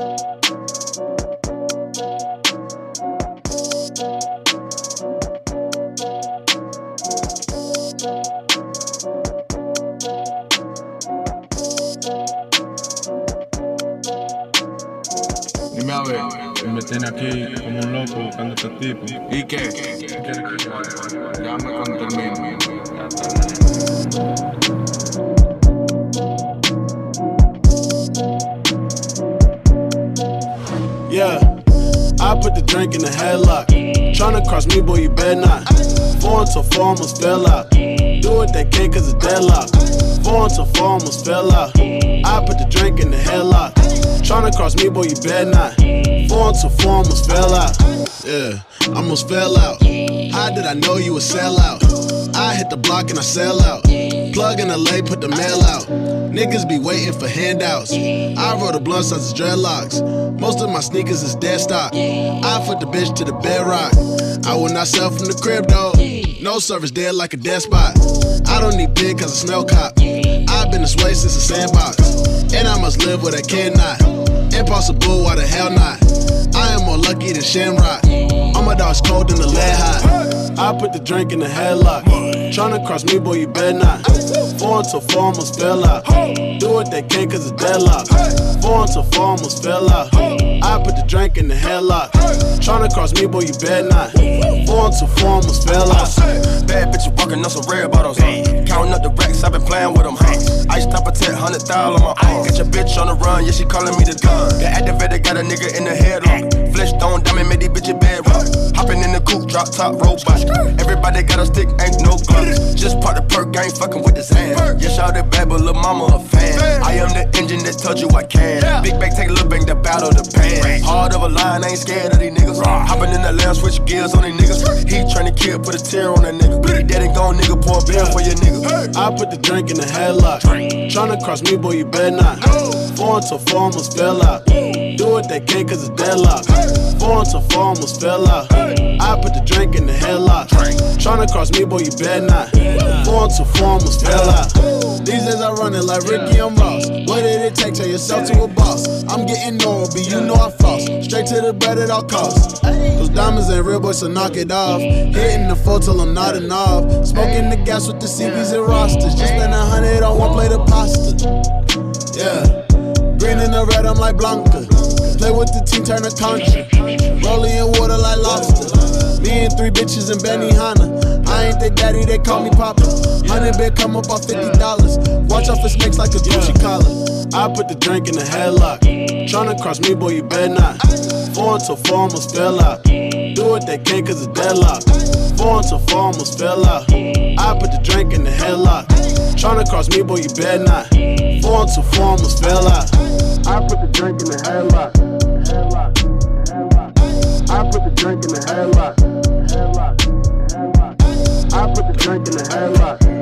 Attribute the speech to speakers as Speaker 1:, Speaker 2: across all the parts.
Speaker 1: Dime a ver.
Speaker 2: Me tiene aquí como un loco buscando este tipo.
Speaker 1: ¿Y qué? Llame cuando termine.
Speaker 3: Put the drink in the headlock. Tryna cross me, boy, you better not. Four until four almost fell out. Do what they can cause it's deadlock. Four until four almost fell out. I put the drink in the headlock. Tryna cross me, boy, you better not. Four until four almost fell out. Yeah, almost fell out. How did I know you would sell out? I hit the block and I sell out. Plug in the lay, put the mail out. Niggas be waiting for handouts. I roll the blunts as dreadlocks. Most of my sneakers is dead stock. I put the bitch to the bedrock. I will not sell from the crib though. No service dead like a dead spot. I don't need big cause I smell cop. I've been this way since the sandbox. And I must live where they cannot. Impossible, why the hell not? I am more lucky than Shamrock. All my dogs cold than the lead hot. I put the drink in the headlock. Tryna cross me, boy, you better not. Four until four almost fell out. Do what they can cause it's deadlock. Four until four almost fell out. I put the drink in the headlock. Tryna cross me, boy, you better not. Four until four almost fell out.
Speaker 4: Bad bitches walking on some red bottles, huh? Counting up the racks, I've been playing with them, huh? Ice top a 10, hundred thousand on my arm. Get your bitch on the run, yeah, she calling me the gun. The activator got a nigga in the headlock. Flesh stone diamond, made these bitches bed rock. Hopping in the coupe, drop top robot. Everybody got a stick, ain't no gloves. Just part the perk, I ain't fucking with this hand. Yeah, shout it bad, but lil' mama a fan. I am the engine that told you I can. Big bang, take a little bang, the battle the pan. Hard of a line, I ain't scared of these niggas. Hopping in the lounge, switch gears on these niggas. He tryna kill, put a tear on that nigga. He dead and gone, nigga, pour a beer for your nigga.
Speaker 3: I put the drink in the headlock. Tryna cross me, boy, you better not. Four until four almost fell out. Do what they can cause it's deadlock. Four until four almost fell out. I put the drink in the headlock. Tryna cross me, boy, you better not. Four to four almost fell out. These days I run it like Ricky and Ross. What did it take? Turn yourself to a boss. I'm getting normal, but you know I floss. Straight to the bread at all costs. Those diamonds ain't real, boy, so knock it off. Hitting the floor till I'm nodding off. Smoking the gas with the CVs and rosters. Just spend a hundred on one plate of pasta. Yeah. Green and the red, I'm like Blanca. Play with the team, turn a contra. Rolling in water like lobster. Me and three bitches in Benihana. I ain't their daddy, they call me Papa. Hundred bid come up off fifty dollars. Watch out for snakes like a Gucci collar. I put the drink in the headlock. Tryna cross me, boy, you better not. Four until four almost fell out. Do what they can cause it's deadlock. Four until four almost fell out. I put the drink in the headlock. Tryna cross me, boy, you better not. Four until four almost fell out. I put the drink in the. Headlock. Drink in the headlock. I put the drink in the. Headlock.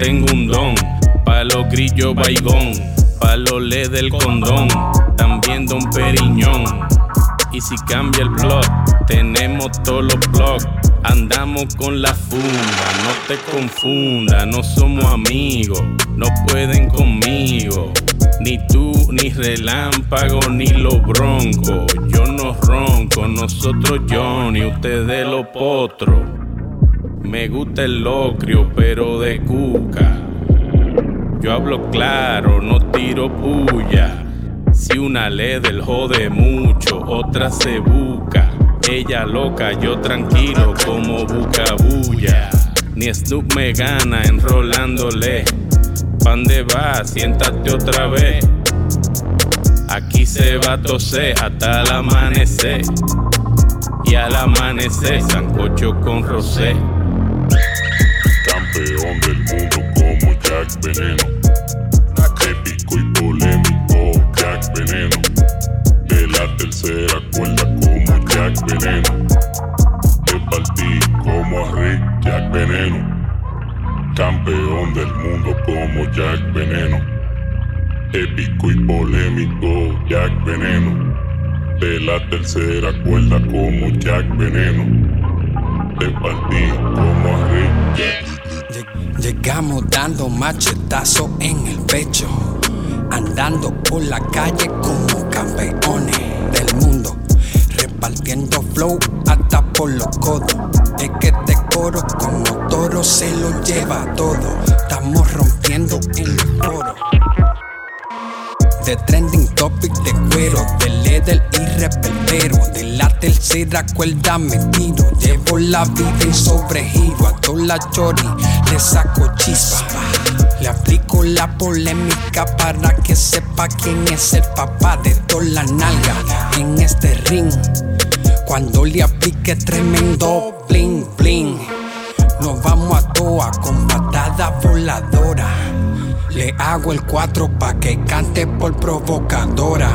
Speaker 5: Tengo un don. Pa' los grillos baigón. Pa' los le del condón. También Don Periñón. Y si cambia el plot, tenemos todos los blogs. Andamos con la funda, no te confundas, no somos amigos, no pueden conmigo. ni relámpago ni los broncos. Yo no ronco, nosotros Johnny, ustedes los potros. Me gusta el locrio, pero de cuca. Yo hablo claro, no tiro puya. Si una le del jode mucho, otra se busca. Ella loca, yo tranquilo como buca bulla. Ni Snoop me gana enrolándole. ¿Pan de va? Siéntate otra vez. Aquí se va a toser hasta el amanecer. Y al amanecer, sancocho con rosé.
Speaker 6: Campeón del mundo como Jack Veneno. Épico y polémico Jack Veneno. De la tercera cuerda como Jack Veneno. Te partí como a Rick Jack Veneno. Campeón del mundo como Jack Veneno. Épico y polémico Jack Veneno. De la tercera cuerda como Jack Veneno. Te partí como a Rick Jack
Speaker 7: Llegamos dando machetazo en el pecho, andando por la calle como campeones del mundo, repartiendo flow hasta por los codos. Es que este coro como toro se lo lleva todo, estamos rompiendo en los foros. De trending topic de cuero, de leather y reperpero. De la tercera cuerda me tiro. Llevo la vida en sobregiro. A toda la chori le saco chispa. Le aplico la polémica para que sepa quién es el papá de toda la nalga en este ring. Cuando le aplique tremendo bling bling. Nos vamos a toa con patada voladora. Le hago el 4 pa' que cante por provocadora.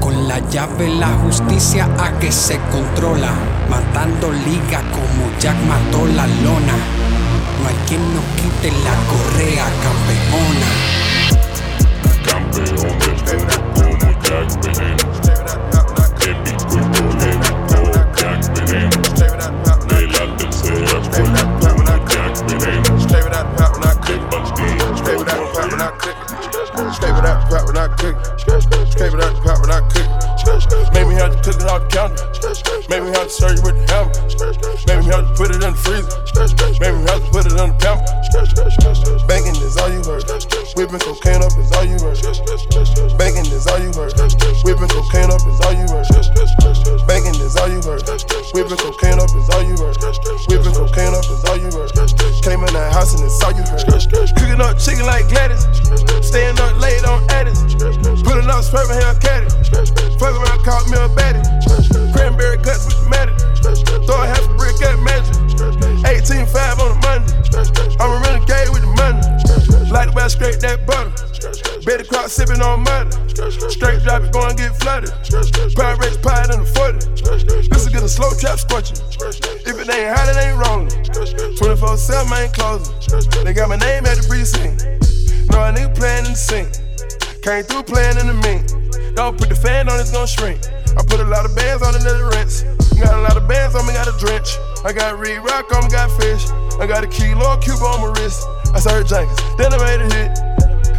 Speaker 7: Con la llave la justicia a que se controla. Matando liga como Jack mató la lona. No hay quien nos quite la correa campeona.
Speaker 6: Campeón del mundo como Jack Veneno. Épico y polémico Jack Veneno. Partí como a Rick
Speaker 8: Make me have to cook it off the counter. Make me have to serve you with the hammer. Make me have to put it in the freezer. Make me have to put it on the pamper. Banging is all you heard. Whipping cocaine up is all you heard. Banging is all you heard. Whipping cocaine up is all you heard. Banging is all you heard. Whipping cocaine up is all you heard. Whipping cocaine up is all you heard. Came in that house and it's all you heard. Cooking up chicken like Gladys. Staying up late on Addis. Putting up sperm hair caddy. Fuck around, called me a baddie. Cranberry guts with the matty. Throw a half a brick at magic. 18.5 on a Monday. I'm a renegade with the money. Like the way I scrape that butter. Betty Crock sipping on money. Straight drop it, go and get flooded. Pirates pie in the 40. This is get a slow trap scorching. It ain't hot, it ain't rolling. 24 7, I ain't closing. They got my name at the precinct. No, a nigga playing in the sink. Came through playing in the mink. Don't put the fan on, it's gonna shrink. I put a lot of bands on it rinse. Got a lot of bands on me, got a drench. I got Reed Rock on me, got fish. I got a kilo of Cuba on my wrist. I started Jenkins, then I made a hit.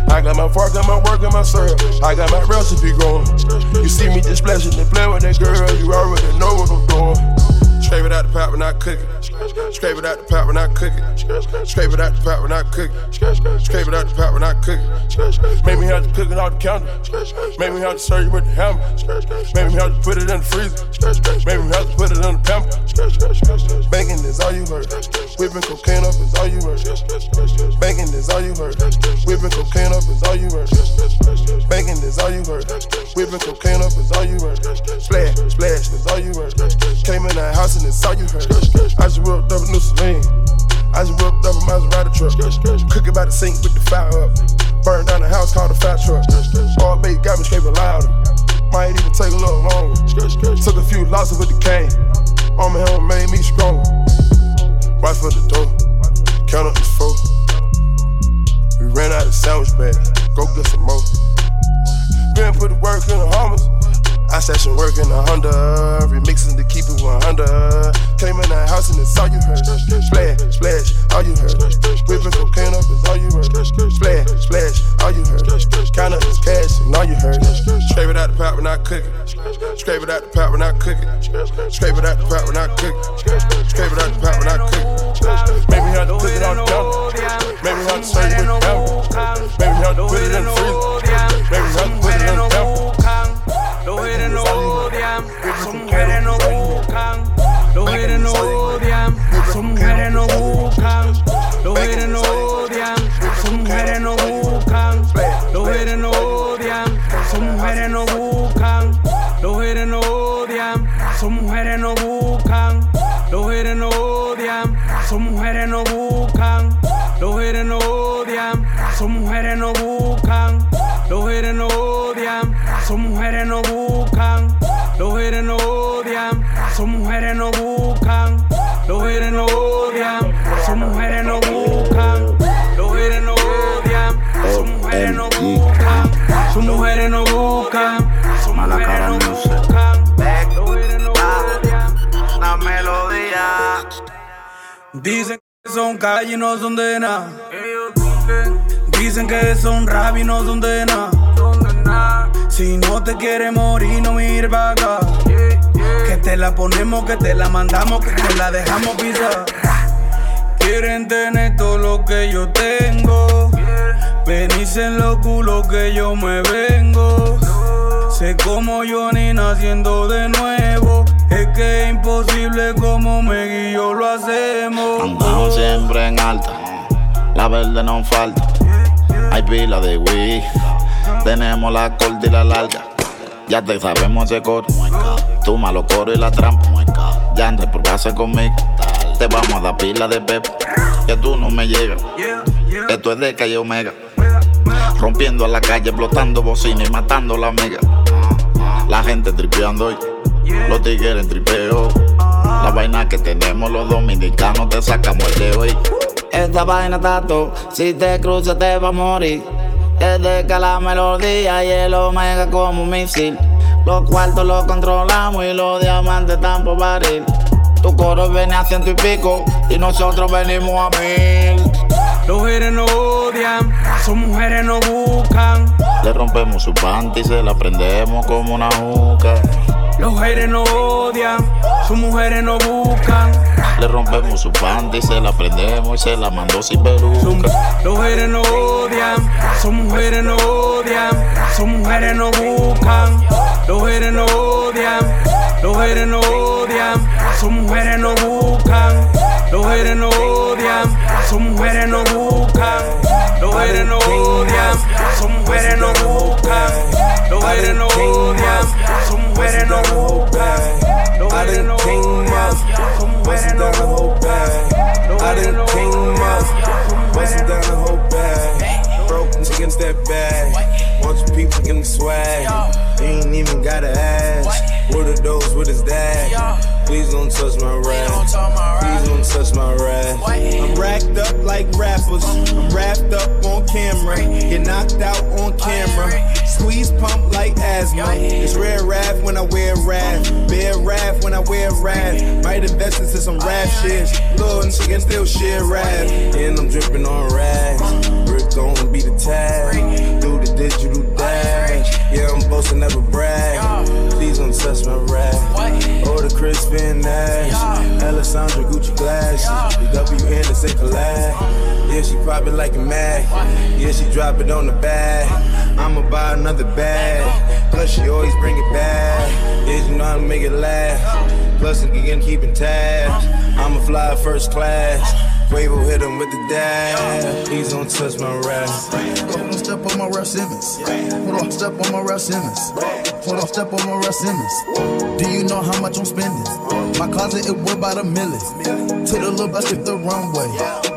Speaker 8: I got my fork, got my work, and my syrup. I got my recipe going. You see me just splashing and playing with that girl, you already know what I'm doing. Scrape it out the pot when I cook it. Scrape it out the pot when I cook it. Scrape it out the pot when I cook it. Scrape it out the pot when I cook it. Make me have to cook it off the counter. Make me have to serve you with the hammer. Make me have to put it in the freezer. Make me have to put it in the pamper. Banging is all you heard. Whipping cocaine up is all you heard. Banging is all you heard. Whipping cocaine up is all you heard. Banging is all you heard. Whipping cocaine up is all you heard. Splash, splash is all you heard. Came in that house all you. I just whipped up a new Celine. I just whipped up a Maserati truck. Cook it by the sink with the fire up. Burned down the house called a fat truck. All bait got me scraping louder. Might even take a little longer. Took a few losses with the cane. On my helmet made me stronger. Watch for the door. Count up this four. We ran out of sandwich bags. Go get some more. Been put the work in the Hummers. I session work in a Honda, remixing to keep it 100. Came in that house and it's all you heard. Splash, splash, all you heard. Whipping cocaine up is all you heard. Splash, splash, all you heard. Count up this cash and know you heard. Scrape it out the pot when I cook it. Scrape it out the pot when I cook it. Scrape it out the pot when I cook it. Scrape it out the pot when I cook it. Maybe have to cook it on counter. Maybe have to serve it camera. Maybe have to put it in the freezer. Maybe have to put it in the.
Speaker 9: Los haters no odian, son mujeres no buscan. Los haters no son mujeres no buscan. Los haters no odian, son mujeres no buscan. Los haters no odian, son mujeres no buscan. Son mujeres no buscan. Son mujeres no buscan. Los haters no odian.
Speaker 10: Una melodía.
Speaker 9: Dicen que son calle y no son de nada. Dicen que son rap y no son de nada. Si no te quieres morir, no mires para acá. Que te la ponemos, que te la mandamos, que te la dejamos pisar. Quieren tener todo lo que yo tengo. Venirse en los culos que yo me vengo. Sé como Johnny naciendo de nuevo. Es que es imposible como me yo lo hacemos.
Speaker 10: Andamos siempre en alta, la verde no falta. Hay pila de Wii, tenemos la corta y la larga. Ya te sabemos ese coro, tú malo coro y la trampa. Ya antes por base conmigo, te vamos a dar pila de pepa. Que tú no me llegas, esto es de calle Omega. Rompiendo a la calle, explotando bocina y matando la mega. La gente tripeando hoy, los tigres en tripeo. La vaina que tenemos los dominicanos te sacamos el de hoy. Esta vaina tato, si te cruza te va a morir. Es de que la melodía y el omega como un misil. Los cuartos los controlamos y los diamantes están por barril. Tu coro viene a ciento y pico y nosotros venimos a mil.
Speaker 9: Los haters no odian, son mujeres no buscan.
Speaker 10: Le rompemos su panty y se la prendemos como una juca.
Speaker 9: Los haters no odian, son mujeres no buscan.
Speaker 10: Le rompemos su panty y se la prendemos y se la mandó sin peluca.
Speaker 9: los haters no odian, son mujeres no odian, son mujeres no buscan. Los haters no odian, los haters no odian, son mujeres no buscan. Los haters no odian, son mujeres no buscan. Los haters no odian, son mujeres no buscan. Los haters no odian, son mujeres no buscan. Los haters no odian, son mujeres no buscan. Los haters no odian, son mujeres no
Speaker 11: down the whole bag. Broken chickens that bag. Bunch of people getting swag. You ain't even gotta ask. What are those? What is that? Please don't touch my Raf. Please don't touch my Raf. I'm racked up like rappers. I'm wrapped up on camera. Get knocked out on camera. Squeeze pump like asthma. It's rare rap when I wear rap. Bear rap when I wear rap. Might invest into some rap shit. Little chicken still share rap. And I'm dripping on rap. Rick gonna be the tag. Do the digital dash. Yeah, I'm to never brag. Please don't touch my Raf. Or the Chris Nash. Alessandra Gucci glasses. The to say collab. Yeah, she probably like a mad. Yeah, she drop it on the bag. I'ma buy another bag. Plus, she always bring it back. Yeah, you know how to make it laugh. Plus, again, keeping tabs. I'ma fly first class. Quavo hit him with the dash. Please don't touch my
Speaker 12: Raf. Step on my Raf Simons. Hold on, step on my Raf Simons. Hold on, step on my Raf Simons. Do you know how much I'm spending? My closet it worth about a million. Took the little to the runway.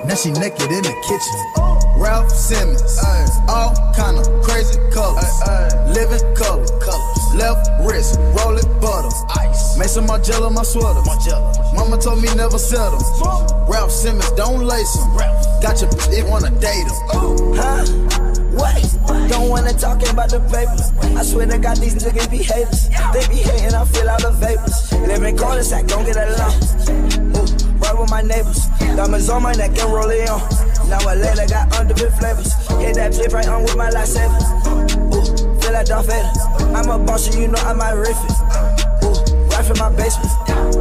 Speaker 12: Now she naked in the kitchen. Raf Simons, all kind of crazy colors, living color, colors. left wrist, roll it butter, ice, make some my sweater. Mama told me never settle. Raf Simons, don't lace him. Got your it wanna date him.
Speaker 13: Huh? Don't wanna talk about the papers. I swear to God, these niggas be haters. They be hating, I feel all the vapors. Live in cul-de-sac, don't get along. Ooh, right with my neighbors. Diamonds on my neck and roll it on. Now I later got underbit flavors. Hit that flip right on with my lightsaber. Ooh, feel like like Darth Vader. I'm a boss, you know I might riff it. Ooh, right from my basement.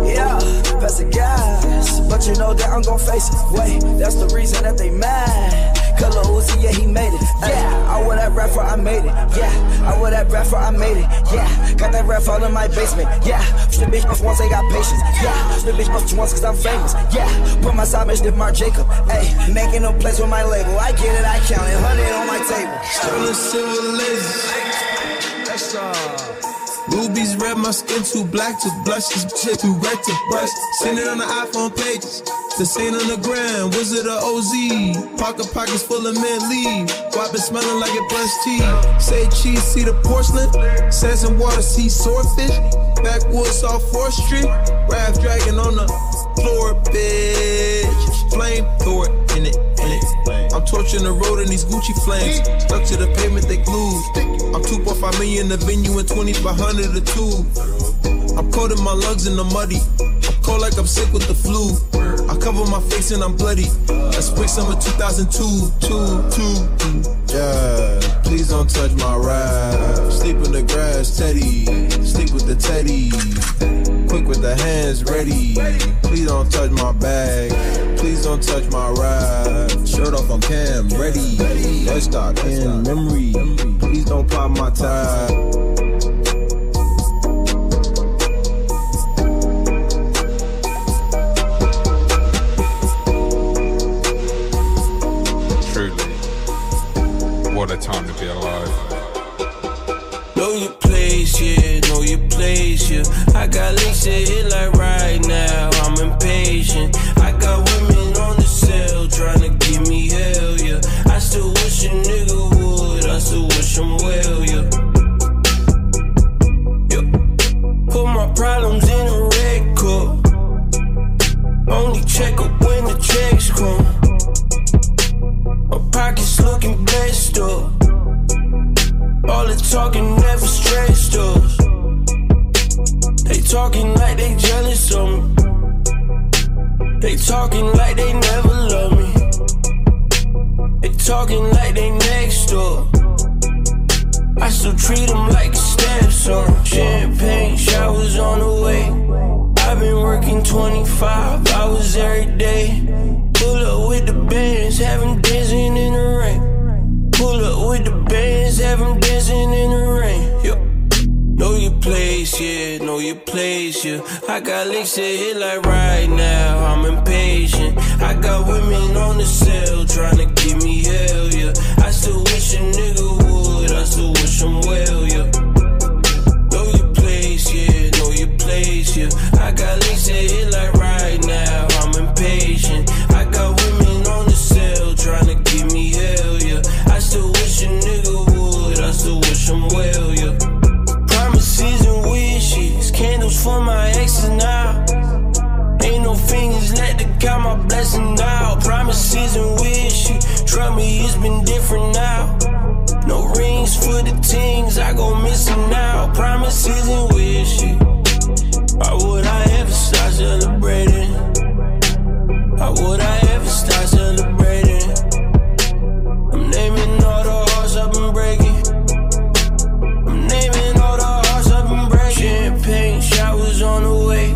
Speaker 13: Yeah, pass the gas. But you know that I'm gon' face it. Wait, that's the reason that they mad. Color Uzi, yeah, he made it. Yeah, I wear that rapper, I made it. Yeah, I wear that rapper, I made it. Yeah, got that rap all in my basement. Yeah, the bitch off once, they got patience. Yeah, the bitch off once, cause I'm famous. Yeah, put my side bitch, Marc Jacob. Hey, making a place with my label. I get it, I count it. 100 on my table.
Speaker 1: Sterling silver lasers. That's. Rubies red, my skin too black to blush. This shit too red to bust. Send it on the iPhone pages. The same on the gram, Wizard of OZ. Pocket pockets full of mint leave. Wop it smelling like it brushed tea. Say cheese, see the porcelain. Sands and water, see swordfish. Backwoods off 4th Street. Raft dragon on the floor, bitch. Flame throw it in it, in it. I'm torching the road in these Gucci flames. Stuck to the pavement, they glued. I'm 2.5 million the venue and 2500 the two. I'm coating my lungs in the muddy. Cold like I'm sick with the flu. I cover my face and I'm bloody. That's spring summer 2002. Two, two, two. Yeah, please don't touch my ride. Sleep in the grass, Teddy. Sleep with the Teddy. Quick with the hands ready. Please don't touch my bag. Please don't touch my ride. Shirt off on cam, ready. Let's start in memory. Please don't pop my tie.
Speaker 14: To
Speaker 15: hit like working 25 hours every day. Pull up with the bands, have them dancing in the rain. Pull up with the bands, have them dancing in the rain. Yo. Know your place, yeah, know your place, yeah. I got licks to hit like right now, I'm impatient. I got women on the cell trying to give me hell, yeah. I still wish a nigga would, I still wish him well, yeah. To hit like right now, I'm impatient. I got women on the cell trying to give me hell, yeah. I still wish a nigga would, I still wish him well, yeah. Promises and wishes, candles for my exes now. Ain't no fingers let to count my blessing now. Promises and wishes, trust me, it's been different now. No rings for the things I go missing now. Promises and wishes. Why would I ever celebrating? Why would I ever start celebrating? I'm naming all the hearts I've been breaking. I'm naming all the hearts I've been breaking. Champagne showers on the way.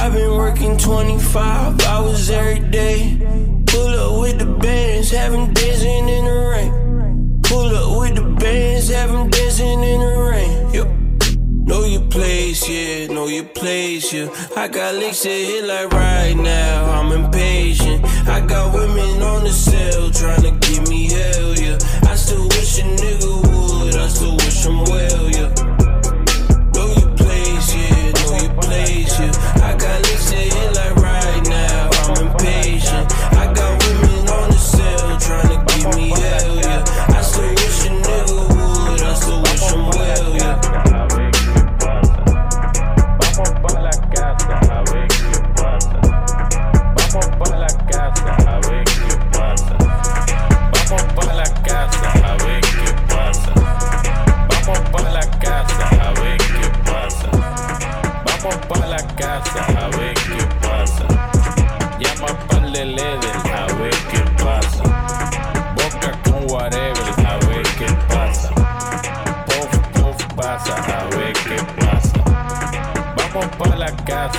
Speaker 15: I've been working 25 hours every day. Pull up with the bands, have 'em your place, yeah. I got licks to hit like right now, I'm impatient. I got women on the cell trying to give me hell, yeah. I still wish a nigga would, I still wish him well, yeah.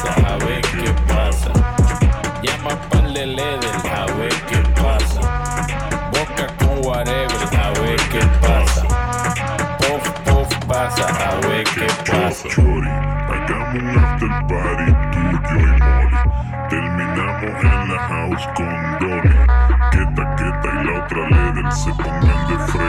Speaker 15: a ver qué pasa.
Speaker 16: Llama pan de Leder, a ver qué pasa. Boca con whatever, a ver qué pasa. Puff, puff,
Speaker 5: pasa, a ver qué pasa.
Speaker 6: Chori, hagamos un after party, tú, y Mori. Terminamos en la house con Donnie. Queta, queta y la otra Leder se pongan de frente.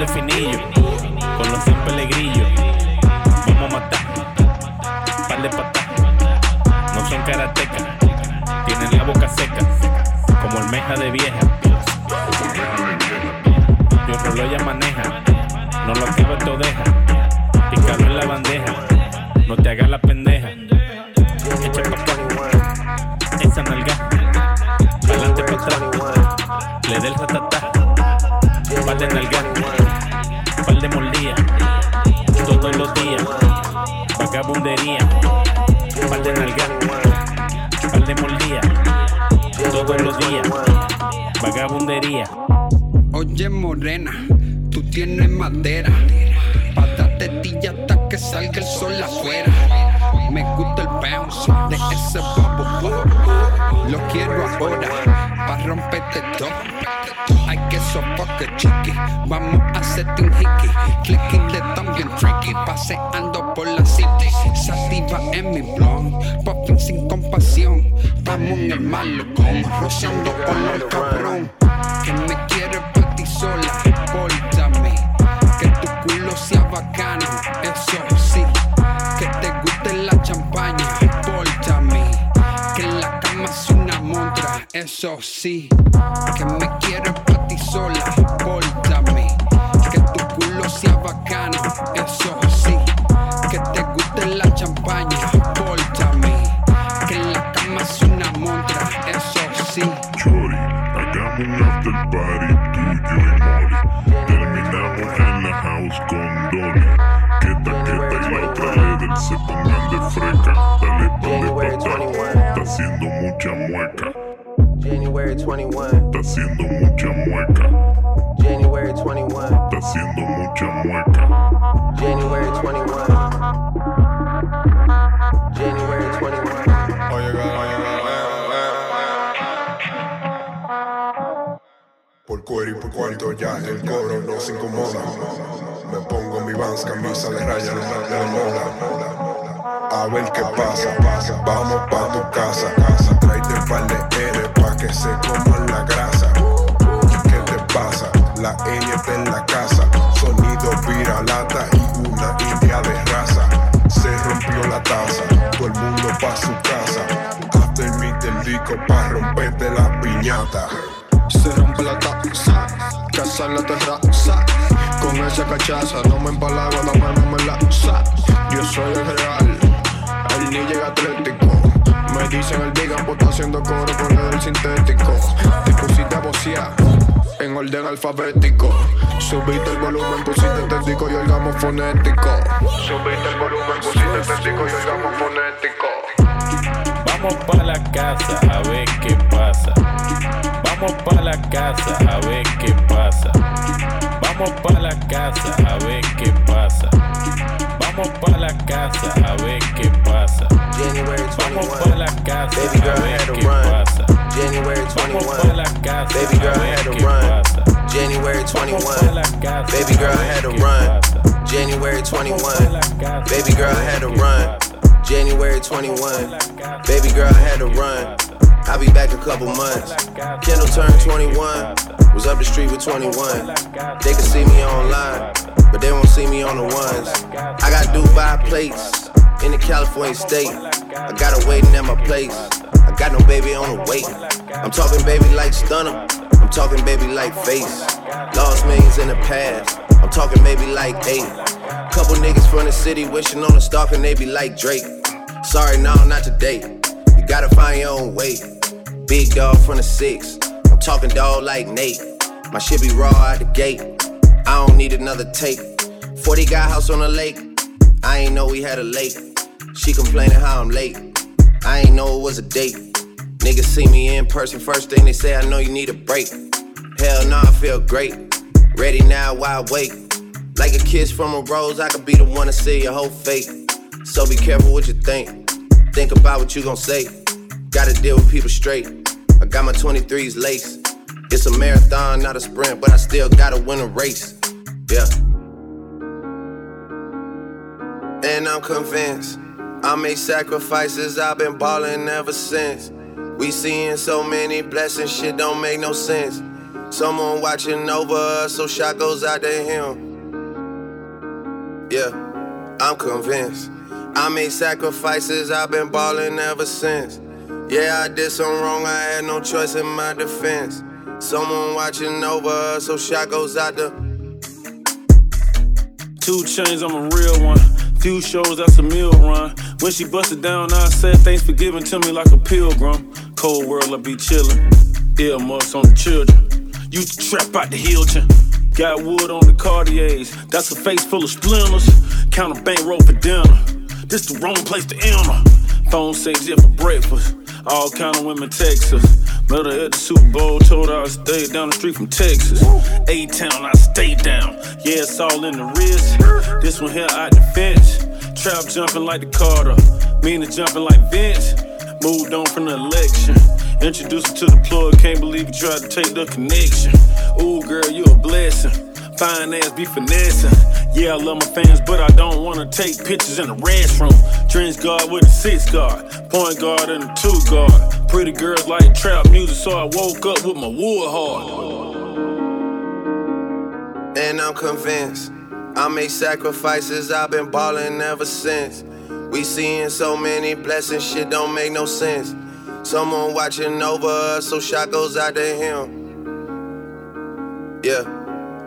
Speaker 6: De
Speaker 5: finillo, con los 100 pelegrillos. Vamos a matar, par de patas. No son karatecas, tienen la boca seca, como almeja de vieja. Yo rolo ella maneja, no lo
Speaker 7: morena, tú tienes madera. Pa' tilla hasta que salga el sol afuera. Me gusta el bounce de ese pop Lo quiero ahora, pa' romperte todo. Ay que sofoque chiqui, vamos a hacerte un hickey. Clicking de también tricky, paseando por la city. Sativa en mi blog, popping sin compasión. Vamos en el malecón, rociando por el cabrón
Speaker 6: só se
Speaker 17: por cuarto ya el coro no se incomoda. Me pongo mi vans, camisa de raya, de la moda. A ver qué pasa, pasa, vamos pa' tu casa. casa. Tráete par de R pa' que se coman la grasa. ¿Qué te pasa? La N está en la casa. Sonido piralata y una india de raza. Se rompió la taza, todo el mundo pa' su casa. After meet del disco pa' romperte la piñata.
Speaker 18: Se rompe la taza, casa en la terraza. Con esa cachaza no me empalago, dame no me lanza. Yo soy el real, el ninja atlético. Me dicen el digan, pues está haciendo coro con el sintético. Te pusiste a vocear en orden alfabético. Subiste el volumen, pusiste tético y orgamo fonético. Subiste el volumen, pusiste tético y orgamo fonético.
Speaker 5: Vamos pa' la casa a ver qué pasa. Vamos pa' la casa a ver qué pasa. Vamos pa' la casa a ver qué pasa. Vamos pa' la casa a ver qué pasa.
Speaker 19: January
Speaker 5: Vamos
Speaker 19: 21,
Speaker 5: pa' la casa
Speaker 19: baby girl
Speaker 5: a ver
Speaker 19: had to
Speaker 5: qué
Speaker 19: run.
Speaker 5: pasa.
Speaker 19: January
Speaker 5: Vamos pa'
Speaker 19: 21,
Speaker 5: la casa
Speaker 19: baby girl
Speaker 5: a ver
Speaker 19: had to
Speaker 5: qué
Speaker 19: run.
Speaker 5: pasa.
Speaker 19: January
Speaker 5: Vamos pa'
Speaker 19: 21,
Speaker 5: la casa
Speaker 19: baby girl
Speaker 5: a ver
Speaker 19: had to
Speaker 5: qué
Speaker 19: run.
Speaker 5: pasa.
Speaker 19: January 21, baby girl
Speaker 5: a
Speaker 19: had to run. January 21, baby girl had to run. I'll be back a couple months. Kendall turned 21, was up the street with 21. They can see me online, but they won't see me on the ones. I got Dubai plates in the California state. I got her waiting at my place. I got no baby on the wait. I'm talking baby like stunner. Talking baby like face. Lost millions in the past. I'm talking maybe like eight. Couple niggas from the city wishing on a star and they be like Drake. Sorry, no, not today. You gotta find your own way. Big dog from the six. I'm talking dog like Nate. My shit be raw out the gate. I don't need another take. 40 got house on the lake. I ain't know we had a lake. She complaining how I'm late. I ain't know it was a date. Niggas see me in person, first thing they say, I know you need a break. Hell no, I feel great. Ready now, why wait? Like a kiss from a rose, I could be the one to see your whole fate. So be careful what you think. Think about what you gon' say. Gotta deal with people straight. I got my 23s lace. It's a marathon, not a sprint, but I still gotta win a race. Yeah. And I'm convinced I made sacrifices, I've been ballin' ever since. We seeing so many blessings, shit don't make no sense. Someone watching over us, so shot goes out to him. Yeah, I'm convinced. I made sacrifices, I've been ballin' ever since. Yeah, I did something wrong, I had no choice in my defense. Someone watching over us, so shot goes out to.
Speaker 20: 2 Chainz, I'm a real one. Few shows, that's a meal run. When she busted down, I said thanks for giving to me like a pilgrim. Cold world, I be chillin'. Earmuffs on the children. Used to trap out the Hilton. Got wood on the Cartiers. That's a face full of splinters. Count a bankroll for dinner. This the wrong place to enter. Phone sex, yeah, for breakfast. All kind of women text us. Met her at the Super Bowl, told her I stayed down the street from Texas. A town, I stay down. Yeah, it's all in the wrist. This one here the fence. Trap jumping like the Carter. Mean jumping like Vince. Moved on from the election. Introduced her to the plug, can't believe you tried to take the connection. Ooh, girl, you a blessing. Fine ass be finessing. Yeah, I love my fans, but I don't wanna take pictures in the restroom. Trench guard with a six guard, point guard and a two guard. Pretty girls like trap music, so I woke up with my wood hard.
Speaker 19: And I'm convinced I made sacrifices, I've been ballin' ever since. We seeing so many blessings, shit don't make no sense. Someone watching over us, so shot goes out to him. Yeah,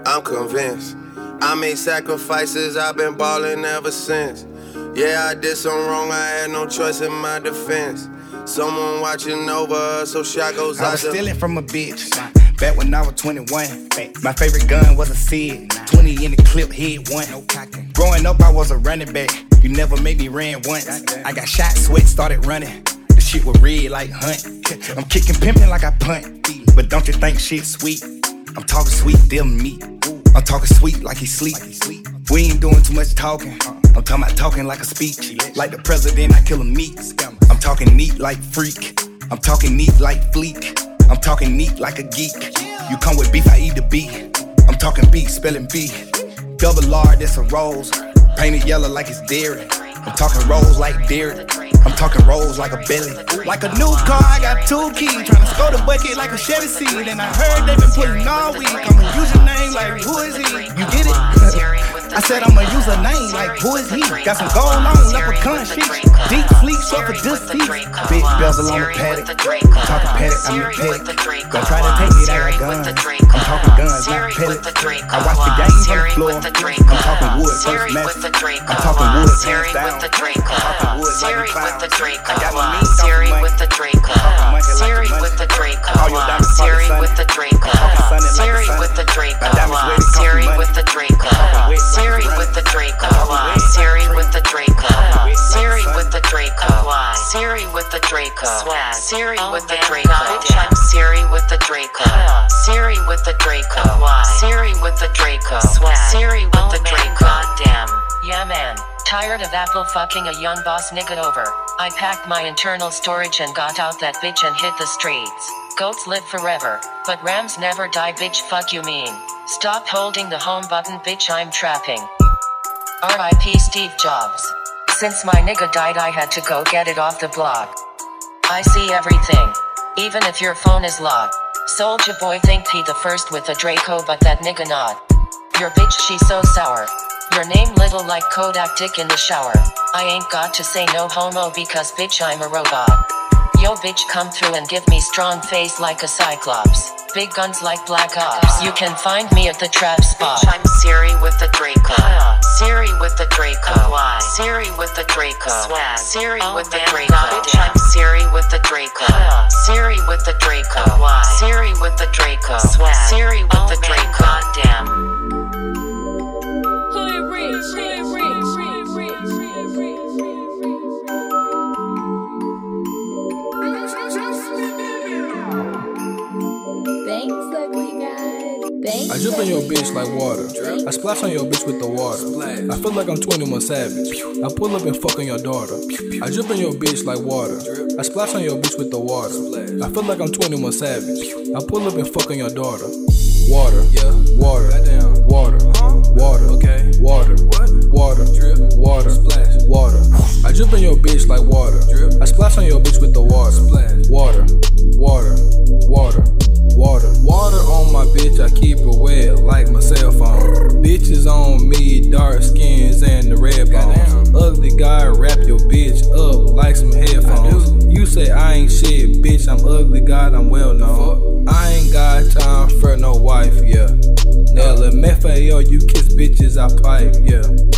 Speaker 19: I'm convinced. I made sacrifices, I've been ballin' ever since. Yeah, I did something wrong, I had no choice in my defense. Someone watching over us, so shot goes
Speaker 21: I
Speaker 19: out
Speaker 21: was
Speaker 19: to
Speaker 21: stealing from a bitch. Back when I was 21. My favorite gun was a Sid. 20 in the clip, hit one. Growing up, I was a running back. You never made me ran once. I got shot, sweat, started running. The shit was red like hunt. I'm kicking pimping like I punt. But don't you think shit sweet? I'm talking sweet, deal meat. I'm talking sweet like he sleep. We ain't doing too much talking. I'm talking about talking like a speech. Like the president, I kill him meat. I'm talking neat like freak. I'm talking neat like fleek. I'm talking neat like a geek. You come with beef, I eat the beef. I'm talking beef, spelling B. Double R, that's a rose. Painted yellow like it's dairy. I'm talking rolls like Derek. I'm talking rolls like a belly. Like a new car, I got two keys. Tryna score the bucket like a Chevy seat. And I heard they been pulling all week. I'ma use your name like who is he? You get it? I said I'ma use a name like who is he? Got some gold on leprechaun shit. Deep sleep, short for this seat. Big bezel on the paddock. I'm talking paddock, I mean paddock. Don't try to take it, I got guns. I'm talking guns, not pellets. I watch the game on the floor. I'm talking wood, first match. I'm talking wood, hands down. I'm talking wood, like a clown. I got
Speaker 22: Siri with the Draco. Siri with the Draco. Siri with the Draco. Siri with the Draco. Siri with the Draco. Siri with the Draco. Siri with the Draco. Siri with the Draco. Siri with the Draco. Siri with the Draco. I'm Siri with the Draco. Siri with the Draco. Siri with the Draco. Siri with the Draco. Goddamn. Yeah, man. Tired of Apple fucking a young boss nigga over. I packed my internal storage and got out that bitch and hit the streets. Goats live forever, but Rams never die, bitch. Fuck you mean. Stop holding the home button, bitch. I'm trapping. R.I.P. Steve Jobs. Since my nigga died, I had to go get it off the block. I see everything. Even if your phone is locked. Soldier boy think he the first with a Draco, but that nigga not. Your bitch, she so sour. Your name little like Kodak dick in the shower. I ain't got to say no homo because bitch I'm a robot. Yo bitch come through and give me strong face like a cyclops. Big guns like black ops. You can find me at the trap spot. Bitch, I'm Siri with the Draco. Siri with the Draco. Why? Siri with the Draco. Swag. Siri oh, with the Draco. Bitch, I'm Siri with the Draco. Siri with the Draco. Why? Siri with the Draco. Swag. Siri with oh, the Draco. Goddamn.
Speaker 23: I drip on your bitch like water. I splash on your bitch with the water. I feel like I'm 21 Savage. I pull up and fuck on your daughter. I drip on your bitch like water. I splash on your bitch with the water. I feel like I'm 21 Savage. I pull up and fuck on your daughter. Water, water, water, water, okay, water, what? water, drip, water, splash, water. I drip on your bitch like water. Drip. I splash on your bitch with the water. Splash, water, water, water, water, water on my bitch. I keep it wet like my cell phone. Bitches on me, dark skins and the red bones. Ugly guy, wrap your bitch up like some headphones. You say I ain't shit, bitch. I'm ugly, God, I'm well known. I ain't got time for no wife, yeah. Now LMFAO, you kiss bitches, I pipe, yeah.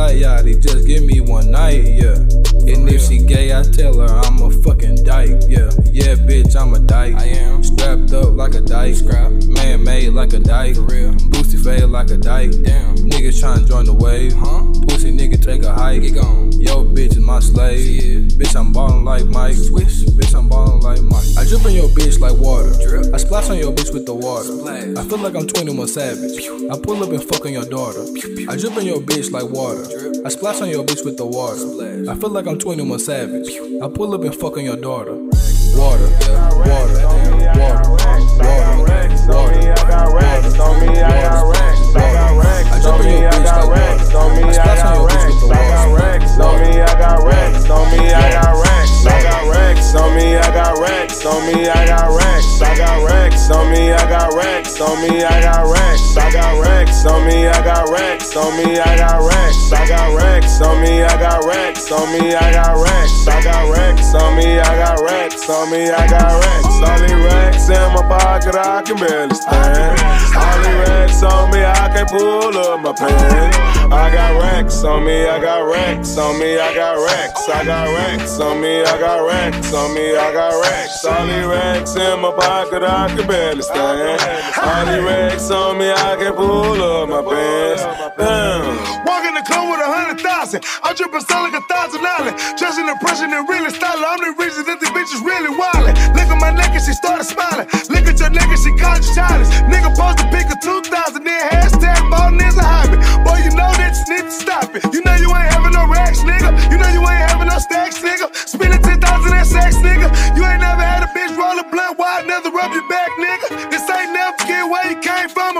Speaker 23: Like Yachty, just give me one night, yeah. And if she gay, I tell her I'm a fucking dyke, yeah. Yeah, bitch, I'm a dyke. I am. Strapped up like a dyke. Scrap. Man made like a dyke. For real. Boosty fade like a dyke. Damn. Niggas tryna join the wave. Huh? Pussy nigga take a hike. Get gone. Yo, bitch is my slave. Bitch, I'm ballin' like Mike. Swish. Bitch, I'm ballin' like Mike. I drip on your bitch like water. Drip. I splash on your bitch with the water. Splash. I feel like I'm 21 Savage. I pull up and fuck on your daughter. I drip on your bitch like water. I splash on your bitch with the water. I feel like I'm 21 Savage. I pull up and fuck on your daughter. Water, water, water, water, water, I jump in your bitch like water. I splash on your bitch with the water.
Speaker 24: on me, I got racks. On me, I got racks. I got racks. On me, I got racks. On me, I got racks. I got racks. On me, I got racks. On me, I got racks. I got racks. On me, I got racks. On me, I got racks. I got racks. On me, I got racks. On me, I got racks. I got racks. On me, I got racks. On me, I got racks. These racks in my pocket, I can barely stand. All these racks on me, I can't pull up my pants. I got racks on me, I got racks on me, I got racks, I got racks on me, I got racks on me, I got racks. These racks in my pocket, I can barely stand. These racks on me, I can pull up my pants. Damn.
Speaker 25: Walk in the club with a hundred thousand. I'm dripping so like a thousand dollars. Dressing the pressure and really styling. I'm the reason that these bitches really wildin'. Look at my neck and she started smiling. Look at your nigga, she called you childish. Nigga posted a pic of 2000, then hashtag ballin' is a hobby. Boy, you know that you need to stop it. You know you ain't having no racks, nigga. You know you ain't stacks, nigga. Spending 10,000 in sex, nigga. You ain't never had a bitch roll a blunt wide, never rub your back, nigga. This ain't never forget where you came from,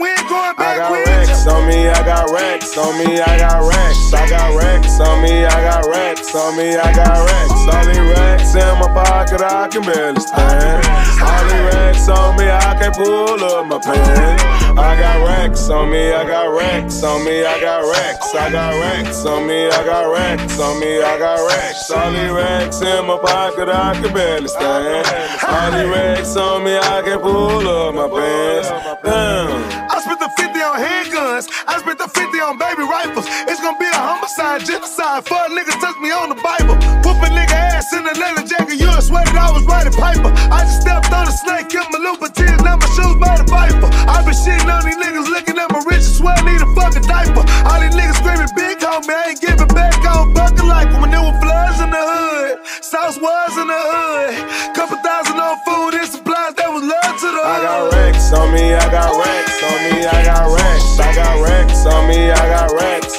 Speaker 25: we ain't going back with
Speaker 24: racks on me, I got racks on me, I got racks. I got racks on me, I got racks on me, I got racks. All these racks in my pocket, I can barely stand. All these racks on me, I can't pull up my pants. I got racks on me, I got racks on me, I got racks. I got racks on me, I got racks on me, I got racks. All these racks in my pocket, I can barely stand. All these racks on me, I can pull up my pants. Damn.
Speaker 25: I spent the 50 on handguns. I spent the 50 on baby rifles. It's gonna be a homicide, genocide. Fuck nigga touch me on the Bible. Whoop a nigga ass in a leather jacket. You that I was riding Piper. I just stepped on a snake, killed my Louboutins, now my shoes by the Viper. I been shitting on these niggas looking at my riches, swear I need a fucking diaper. All these niggas screaming big homie, I ain't giving back, I don't fucking like. When there were floods in the hood, South was in the hood. Couple thousand on food and supplies, that was love to the hood.
Speaker 24: I got racks on me, I got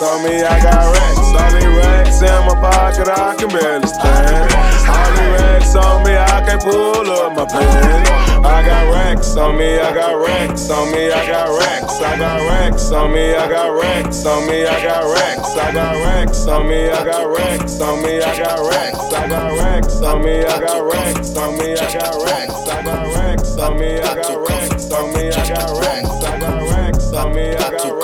Speaker 24: on me, I got racks. All these racks in my pocket, I can barely stand. All these racks on me, I can't pull up my pants. I got racks on me, I got racks on me, I got racks. I got racks on me, I got racks on me, I got racks. I got racks on me, I got racks on me, I got racks. I got racks on me, I got racks on me, I got racks. I got racks I got racks on me, I got racks. I got racks on me, I got racks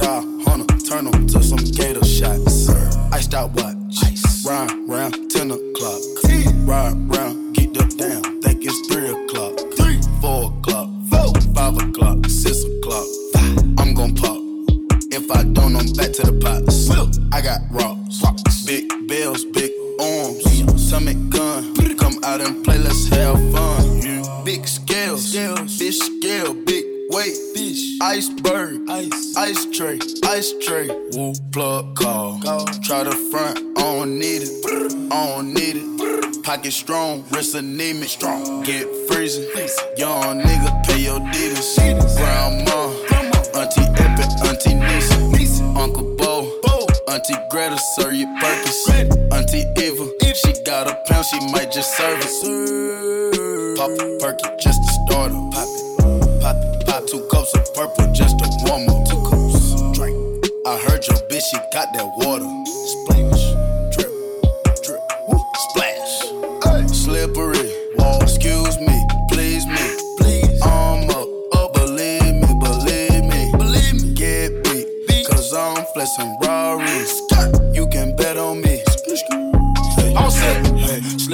Speaker 12: die, hunter, turn 'em to some gator shots. Iced out watch, ice. Ride round 10 o'clock. Ride round,
Speaker 26: strong, wrist anemic, strong.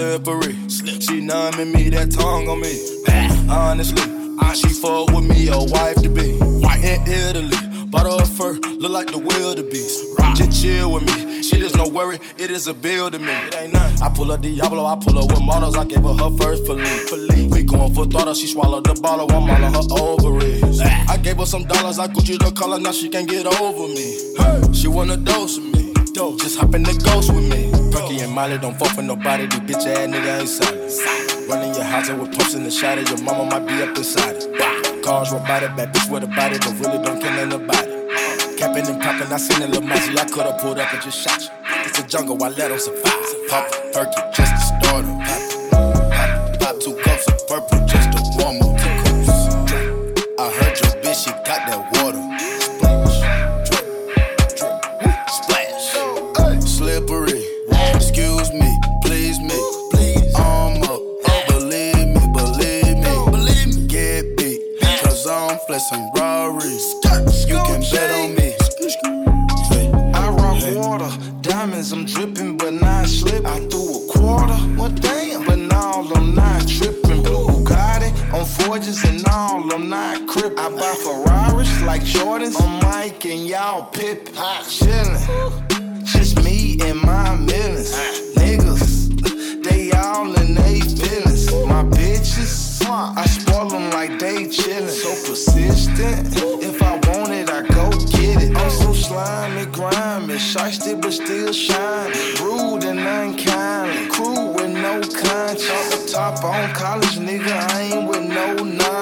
Speaker 26: Slippery.
Speaker 27: She numbing me, that tongue on me. Honestly, she fuck with me, a wife to be. In Italy, bought her fur, look like the wildebeest. Just chill with me. Shit is no worry, it is a bill to me. It ain't nothing. I pull up Diablo, I pull up with models. I gave her her first police. We going for throttle, she swallowed the bottle, I'm all on her ovaries. I gave her some dollars, I Gucci the color, now she can't get over me. She wanna dose with me. Just hop in the ghost with me. Perky and Molly don't fuck with nobody. These bitch ass nigga ain't solid. Running your house with pumps in the shot Your mama might be up inside it. Cars robotic, bad bitch with a body, but really don't care nothing about it. Capping and popping, I seen a little magic. I could've pulled up and just shot you. It's a jungle, I let 'em survive. Pop perky just a starter. Pop, pop, pop two cups of purple
Speaker 28: Ferraris like Jordans on Mike and y'all Pippin. Chillin', just me and my millions. Niggas, they all in they feelings. My bitches, I spoil them like they chillin'. So persistent, if I want it, I go get it. I'm so slimy, grimy, shiesty but still shiny. Rude and unkindly, cruel with no conscience. Off the top on college, nigga, I ain't with no nonsense.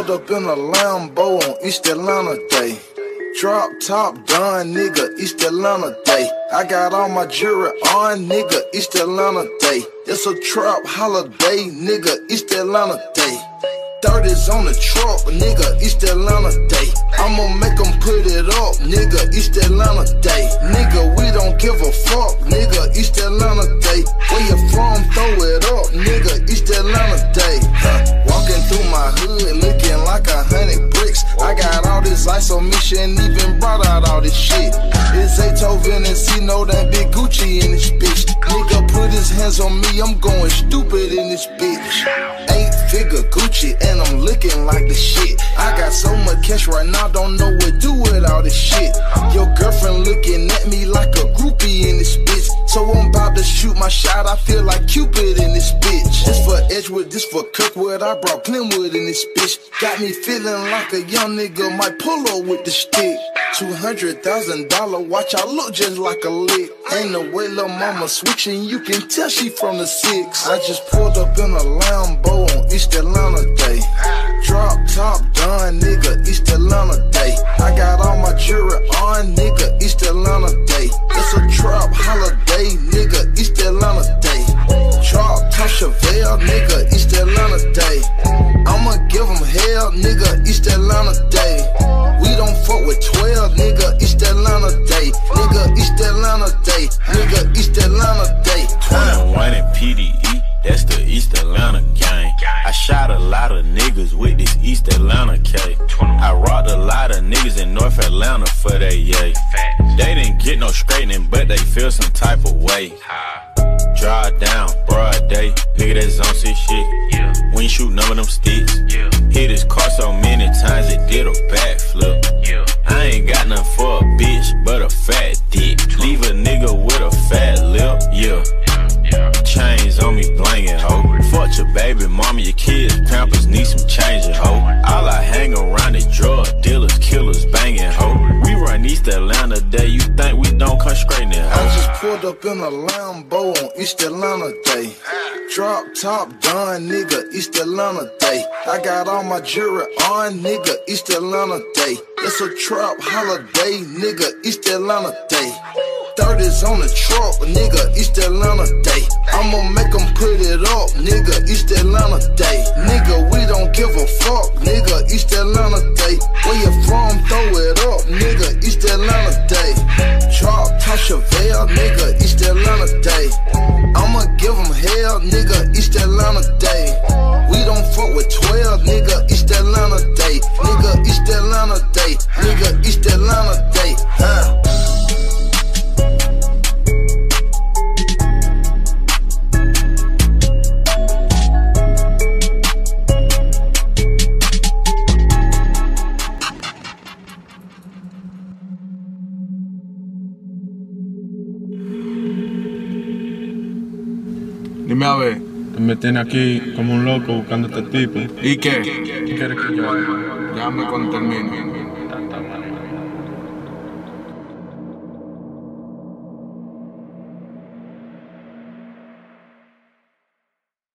Speaker 28: Up in a Lambo on East Atlanta day. Drop top done, nigga, the Atlanta day. I got all my jewelry on, nigga, the Atlanta day. It's a trap holiday, nigga, the Atlanta day. 30s on the truck, nigga, East Atlanta day. I'ma make 'em put it up, nigga, East Atlanta day. Nigga, we don't give a fuck, nigga, East Atlanta day. Where you from, throw it up, nigga, East Atlanta day. Huh. Walking through my hood, looking like a hundred bricks. I got all this ice on me, shouldn't even brought out all this shit. It's Zaytoven and know that big Gucci in this bitch. Nigga, put his hands on me, I'm going stupid in this bitch. Eight figure Gucci, and I'm looking like the shit. I got so much cash right now, don't know what to do with all this shit. Your girlfriend looking at me like a groupie in this bitch. So I'm about to shoot my shot, I feel like Cupid in this bitch. This for Edgewood, this for Kirkwood, I brought Glenwood in this bitch. Got me feeling like a young nigga might pull up with the stick. Two hundred thousand dollar watch, I look just like a lick. Ain't no way little mama switching, you can tell she from the six. I just pulled up in a Lambo on East Atlanta Day. Drop top done, nigga, East Atlanta Day. I got all my jewelry on, nigga, East Atlanta Day. It's a trap holiday, nigga, East Atlanta Day. Drop top Chevelle, nigga, East Atlanta Day. I'ma give 'em hell, nigga, East Atlanta Day. We don't fuck with 12, nigga, East Atlanta Day. Nigga, East Atlanta Day. Nigga, East Atlanta Day.
Speaker 5: 21 and PDE, that's the East Atlanta gang. I shot a lot of niggas with this East Atlanta K. I rocked a lot of niggas in North Atlanta for that yay. They didn't get no straightening, but they feel some type of way. Draw down, broad day, nigga that's on shit shit. We you shoot none of them sticks, Yeah. hit his car so many times it did a backflip. Yeah. I ain't got nothing for a bitch, but a fat dick. Leave a nigga with a fat lip, yeah. Chains on me blangin', ho. Fuck your baby mama, your kids, pampers need some changing, ho. All I hang around is drug dealers, killers, banging, ho. We run East Atlanta Day, you think we don't come straight in,
Speaker 28: I just pulled up in a Lambo on East Atlanta Day. Drop top done, nigga, East Atlanta Day. I got all my jewelry on, nigga, East Atlanta Day. It's a trap holiday, nigga, East Atlanta Day. 30s on the truck, nigga, East Atlanta Day. I'ma make 'em put it up, nigga, East Atlanta Day. Nigga, we don't give a fuck, nigga, East Atlanta Day. Where you from, throw it up, nigga, East Atlanta Day. Drop top Chevelle, nigga, East Atlanta Day. I'ma give 'em hell, nigga, East Atlanta Day. We don't fuck with 12, nigga, East Atlanta Day. Nigga, East Atlanta Day. Nigga, East Atlanta Day. Huh?
Speaker 24: Dime a ver.
Speaker 2: Me tiene aquí como un loco buscando a este tipo.
Speaker 24: ¿Y qué?
Speaker 2: ¿Qué quieres que yo haga?
Speaker 24: Llame cuando termine.